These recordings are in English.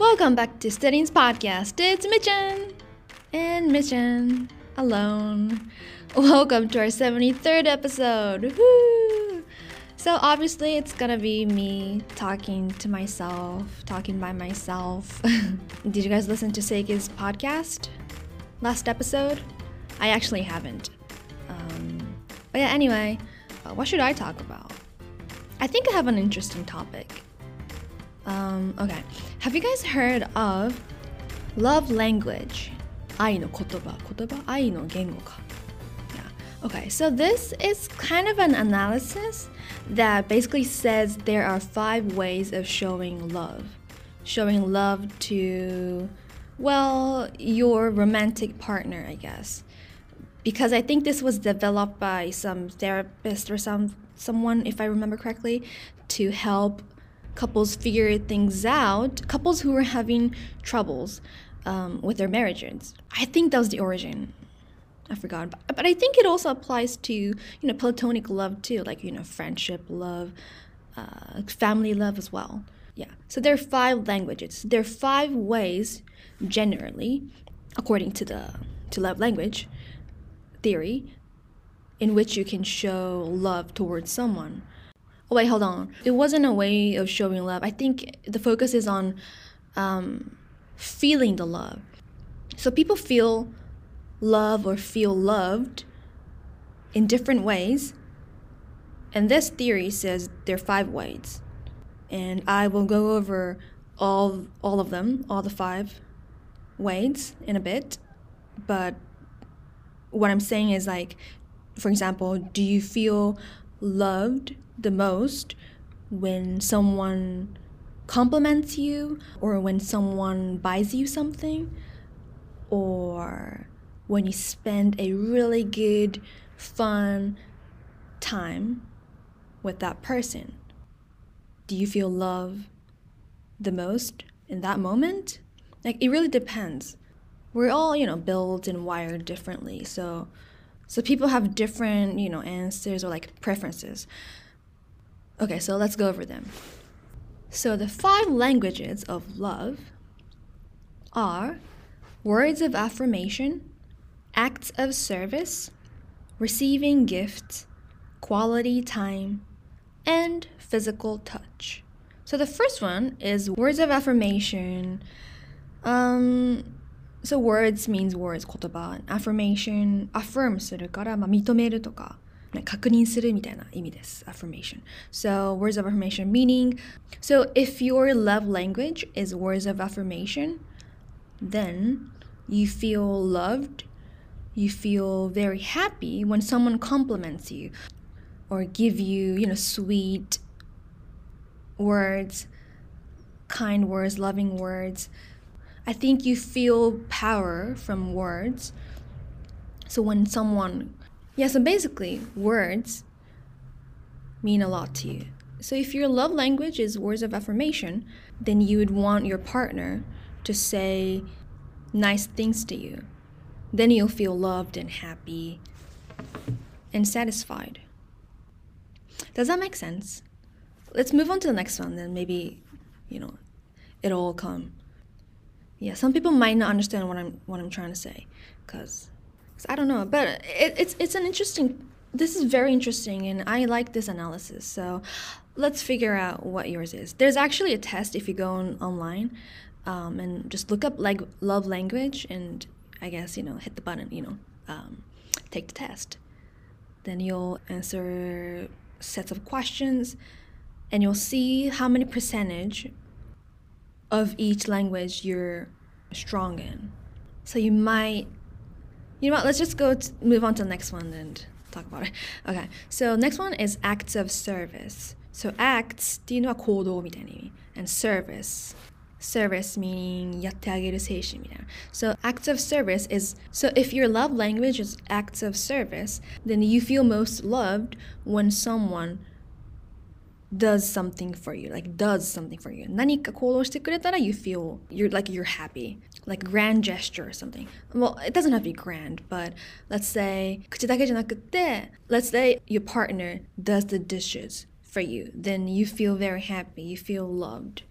Welcome back to Studying's podcast. It's Mitchin and Mitchin alone. Welcome to our 73rd episode. Woo! So, obviously, it's gonna be me talking to myself, talking by myself. Did you guys listen to Seiki's podcast last episode? I actually haven't. Um, but yeah, anyway, uh, what should I talk about? I think I have an interesting topic. Um, okay. Have you guys heard of love language? 愛の言葉言葉愛の言語か Yeah. Okay, so this is kind of an analysis that basically says there are five ways of showing love. Showing love to, well, your romantic partner, I guess. Because I think this was developed by some therapist or some someone, if I remember correctly, to help couples figure things out, couples who were having troubles um, with their marriages. I think that was the origin. I forgot, but, but I think it also applies to you know platonic love too, like you know friendship love, uh, family love as well. Yeah. So there are five languages. There are five ways, generally, according to the to love language theory, in which you can show love towards someone. Oh wait, hold on. It wasn't a way of showing love. I think the focus is on um, feeling the love. So people feel love or feel loved in different ways. And this theory says there are five ways. And I will go over all all of them, all the five ways in a bit. But what I'm saying is like for example, do you feel loved the most when someone compliments you or when someone buys you something or when you spend a really good fun time with that person. Do you feel love the most in that moment? Like it really depends. We're all you know built and wired differently so so people have different you know answers or like preferences Okay, so let's go over them. So the five languages of love are words of affirmation, acts of service, receiving gifts, quality time, and physical touch. So the first one is words of affirmation. Um, so words means words, 言葉. Affirmation, affirm するから、まあ、認めるとか。確認するみたいな意味です affirmation so words of affirmation meaning so if your love language is words of affirmation then you feel loved you feel very happy when someone compliments you or give you you know sweet words kind words loving words i think you feel power from words so when someone yeah, so basically, words mean a lot to you. So if your love language is words of affirmation, then you would want your partner to say nice things to you. Then you'll feel loved and happy and satisfied. Does that make sense? Let's move on to the next one, then maybe, you know, it'll all come. Yeah, some people might not understand what I'm what I'm trying to say, cause I don't know, but it, it's it's an interesting. This is very interesting, and I like this analysis. So, let's figure out what yours is. There's actually a test if you go on, online, um, and just look up like love language, and I guess you know hit the button. You know, um, take the test. Then you'll answer sets of questions, and you'll see how many percentage of each language you're strong in. So you might you know what? Let's just go move on to the next one and talk about it. Okay. So next one is acts of service. So acts っていうのは行動みたいな意味 and service. Service meaning やってあげる精神みたいな. So acts of service is so if your love language is acts of service, then you feel most loved when someone does something for you, like does something for you. 何か行動してくれたら you feel you're like you're happy. Like grand gesture or something. Well, it doesn't have to be grand, but let's say 口だけじゃなくて let's say your partner does the dishes for you. Then you feel very happy. You feel loved.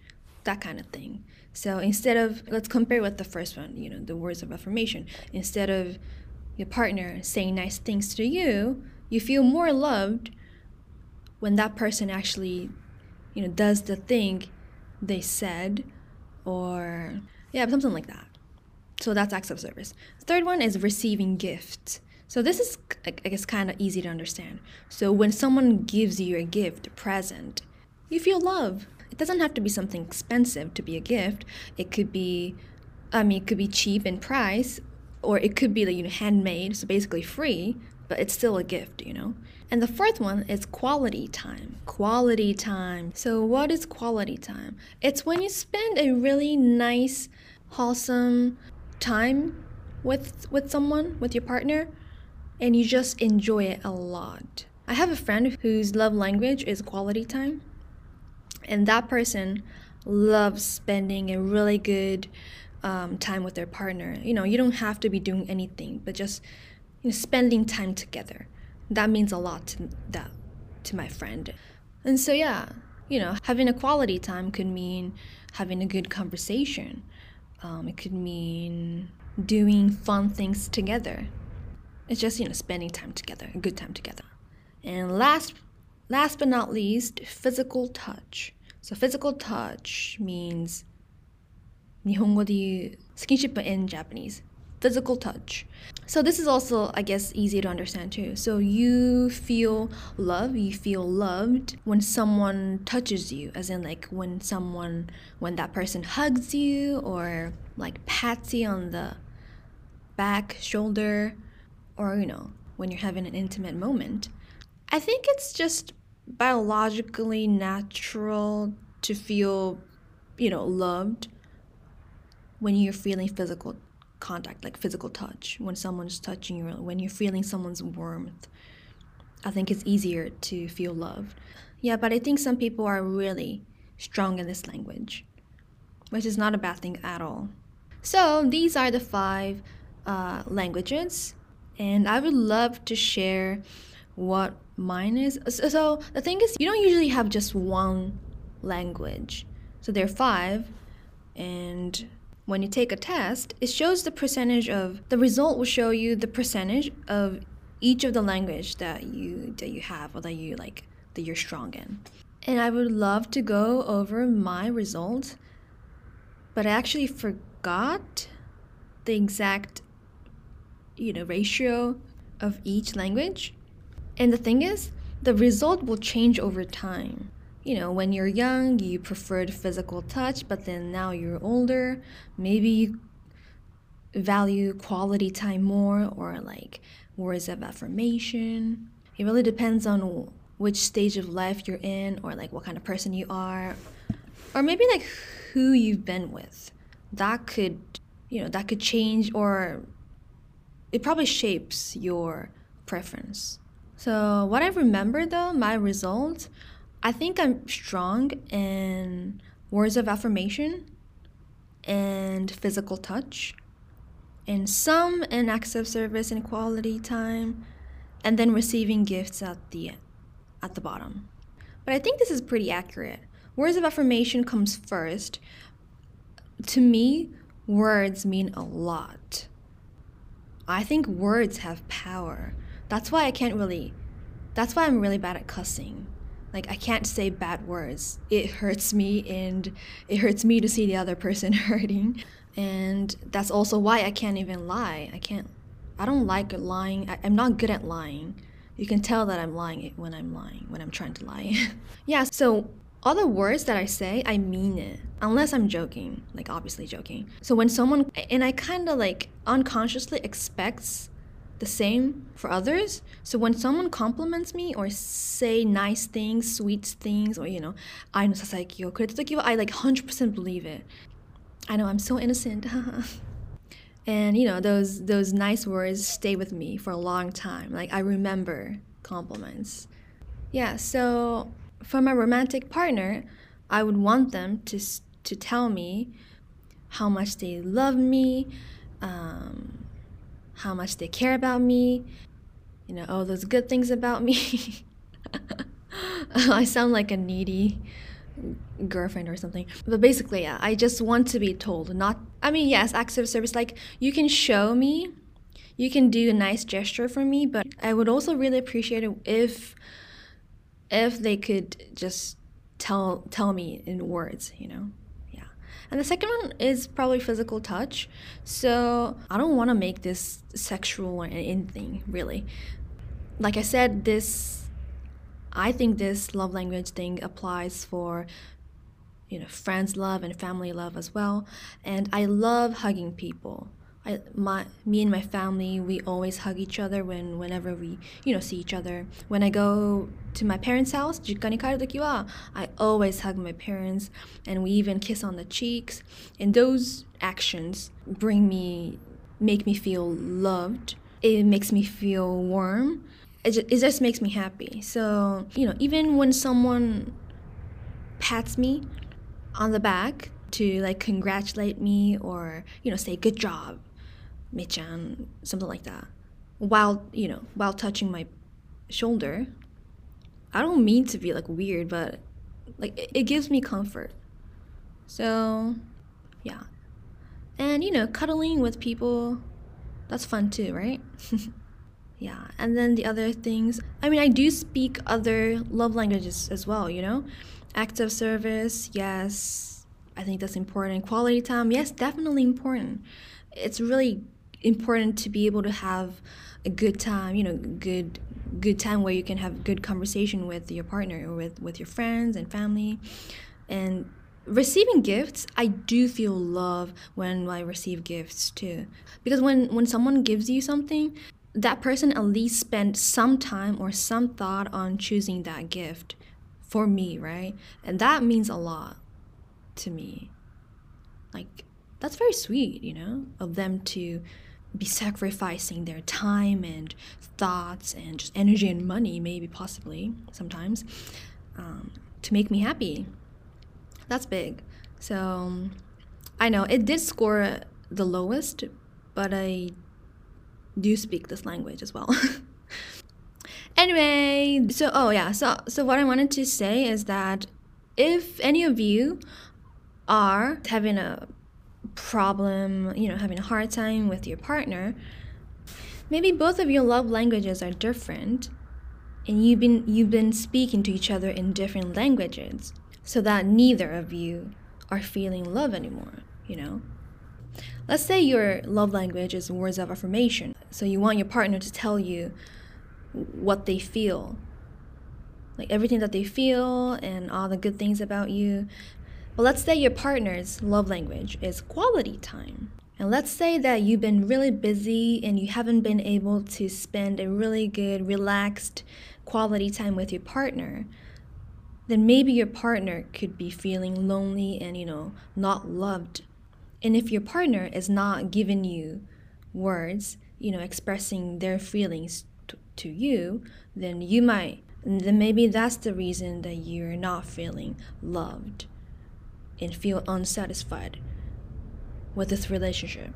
that kind of thing. So instead of, let's compare with the first one, you know, the words of affirmation. Instead of your partner saying nice things to you, you feel more loved when that person actually, you know, does the thing they said or, yeah, something like that. So that's acts of service. Third one is receiving gifts. So this is, I guess, kind of easy to understand. So when someone gives you a gift, a present, you feel love. It doesn't have to be something expensive to be a gift. It could be, I mean, it could be cheap in price, or it could be like you know handmade, so basically free, but it's still a gift, you know. And the fourth one is quality time. Quality time. So what is quality time? It's when you spend a really nice, wholesome time with with someone, with your partner, and you just enjoy it a lot. I have a friend whose love language is quality time. And that person loves spending a really good um, time with their partner. You know, you don't have to be doing anything, but just you know, spending time together. That means a lot to that to my friend. And so yeah, you know, having a quality time could mean having a good conversation. Um, it could mean doing fun things together. It's just you know spending time together, a good time together. And last, last but not least, physical touch. So physical touch means 日本語で言う skinship in Japanese. Physical touch. So this is also, I guess, easy to understand too. So you feel love, you feel loved when someone touches you, as in like when someone, when that person hugs you or like pats you on the back, shoulder, or you know, when you're having an intimate moment. I think it's just biologically natural to feel, you know, loved when you're feeling physical contact, like physical touch, when someone's touching you, when you're feeling someone's warmth. I think it's easier to feel loved. Yeah, but I think some people are really strong in this language, which is not a bad thing at all. So these are the five uh, languages, and I would love to share what mine is. So the thing is, you don't usually have just one language. So there are five, and when you take a test, it shows the percentage of the result will show you the percentage of each of the language that you that you have or that you like that you're strong in. And I would love to go over my result, but I actually forgot the exact you know ratio of each language. And the thing is, the result will change over time you know, when you're young, you preferred physical touch, but then now you're older, maybe you value quality time more or like words of affirmation. It really depends on which stage of life you're in or like what kind of person you are or maybe like who you've been with. That could, you know, that could change or it probably shapes your preference. So, what I remember though, my results I think I'm strong in words of affirmation and physical touch, and some in acts of service and quality time, and then receiving gifts at the at the bottom. But I think this is pretty accurate. Words of affirmation comes first. To me, words mean a lot. I think words have power. That's why I can't really that's why I'm really bad at cussing like I can't say bad words. It hurts me and it hurts me to see the other person hurting. And that's also why I can't even lie. I can't I don't like lying. I, am not good at lying. You can tell that I'm lying when I'm lying, when I'm trying to lie. yeah, so all the words that I say, I mean it. Unless I'm joking, like obviously joking. So when someone and I kind of like unconsciously expects the same for others. So when someone compliments me or say nice things, sweet things, or you know, I know kureta I like 100% believe it. I know I'm so innocent. and you know, those those nice words stay with me for a long time. Like I remember compliments. Yeah, so for my romantic partner, I would want them to to tell me how much they love me, um, how much they care about me, you know, all those good things about me. I sound like a needy girlfriend or something. But basically, yeah, I just want to be told. Not, I mean, yes, acts of service. Like you can show me, you can do a nice gesture for me, but I would also really appreciate it if, if they could just tell tell me in words. You know. And the second one is probably physical touch. So I don't want to make this sexual or anything, really. Like I said, this I think this love language thing applies for you know friends love and family love as well and i love hugging people I, my me and my family we always hug each other when whenever we you know see each other. When i go to my parents house i always hug my parents and we even kiss on the cheeks. And those actions bring me make me feel loved. It makes me feel warm. It just, it just makes me happy. So, you know, even when someone pats me on the back to like congratulate me or, you know, say good job, Michan, something like that, while, you know, while touching my shoulder, I don't mean to be like weird, but like it, it gives me comfort. So, yeah. And, you know, cuddling with people, that's fun too, right? Yeah, and then the other things, I mean, I do speak other love languages as well, you know? Acts of service, yes, I think that's important. Quality time, yes, definitely important. It's really important to be able to have a good time, you know, good good time where you can have good conversation with your partner or with with your friends and family. And receiving gifts, I do feel love when I receive gifts too. Because when when someone gives you something, that person at least spent some time or some thought on choosing that gift for me, right? And that means a lot to me. Like, that's very sweet, you know, of them to be sacrificing their time and thoughts and just energy and money, maybe possibly sometimes, um, to make me happy. That's big. So I know it did score the lowest, but I do speak this language as well. anyway, so oh yeah, so so what I wanted to say is that if any of you are having a problem, you know, having a hard time with your partner, maybe both of your love languages are different and you've been you've been speaking to each other in different languages so that neither of you are feeling love anymore, you know? Let's say your love language is words of affirmation. So you want your partner to tell you what they feel, like everything that they feel and all the good things about you. But let's say your partner's love language is quality time. And let's say that you've been really busy and you haven't been able to spend a really good, relaxed quality time with your partner. Then maybe your partner could be feeling lonely and, you know, not loved and if your partner is not giving you words, you know, expressing their feelings to, to you, then you might, then maybe that's the reason that you're not feeling loved and feel unsatisfied with this relationship.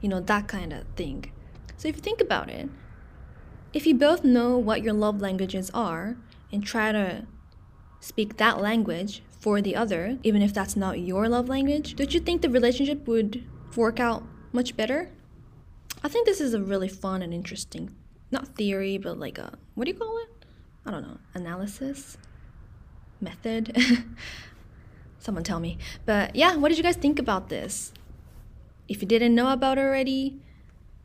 You know, that kind of thing. So if you think about it, if you both know what your love languages are and try to speak that language for the other, even if that's not your love language, don't you think the relationship would work out much better? I think this is a really fun and interesting, not theory, but like a, what do you call it? I don't know, analysis? Method? Someone tell me. But yeah, what did you guys think about this? If you didn't know about it already,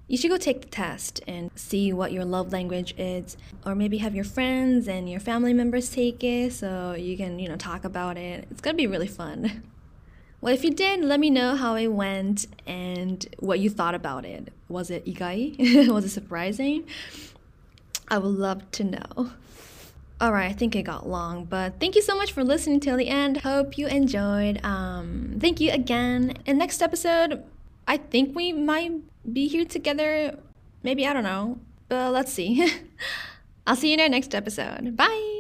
you should go take the test and see what your love language is. Or maybe have your friends and your family members take it so you can you know talk about it. It's gonna be really fun. Well if you did let me know how it went and what you thought about it. Was it igai was it surprising? I would love to know all right, I think it got long, but thank you so much for listening till the end. Hope you enjoyed. Um, thank you again. In next episode, I think we might be here together. Maybe, I don't know. But let's see. I'll see you in our next episode. Bye.